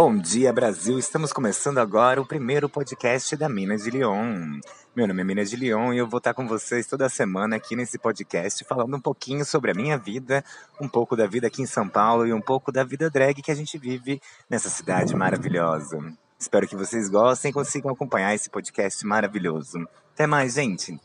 Bom dia, Brasil! Estamos começando agora o primeiro podcast da Minas de Lyon. Meu nome é Minas de Lyon e eu vou estar com vocês toda semana aqui nesse podcast falando um pouquinho sobre a minha vida, um pouco da vida aqui em São Paulo e um pouco da vida drag que a gente vive nessa cidade maravilhosa. Espero que vocês gostem e consigam acompanhar esse podcast maravilhoso. Até mais, gente!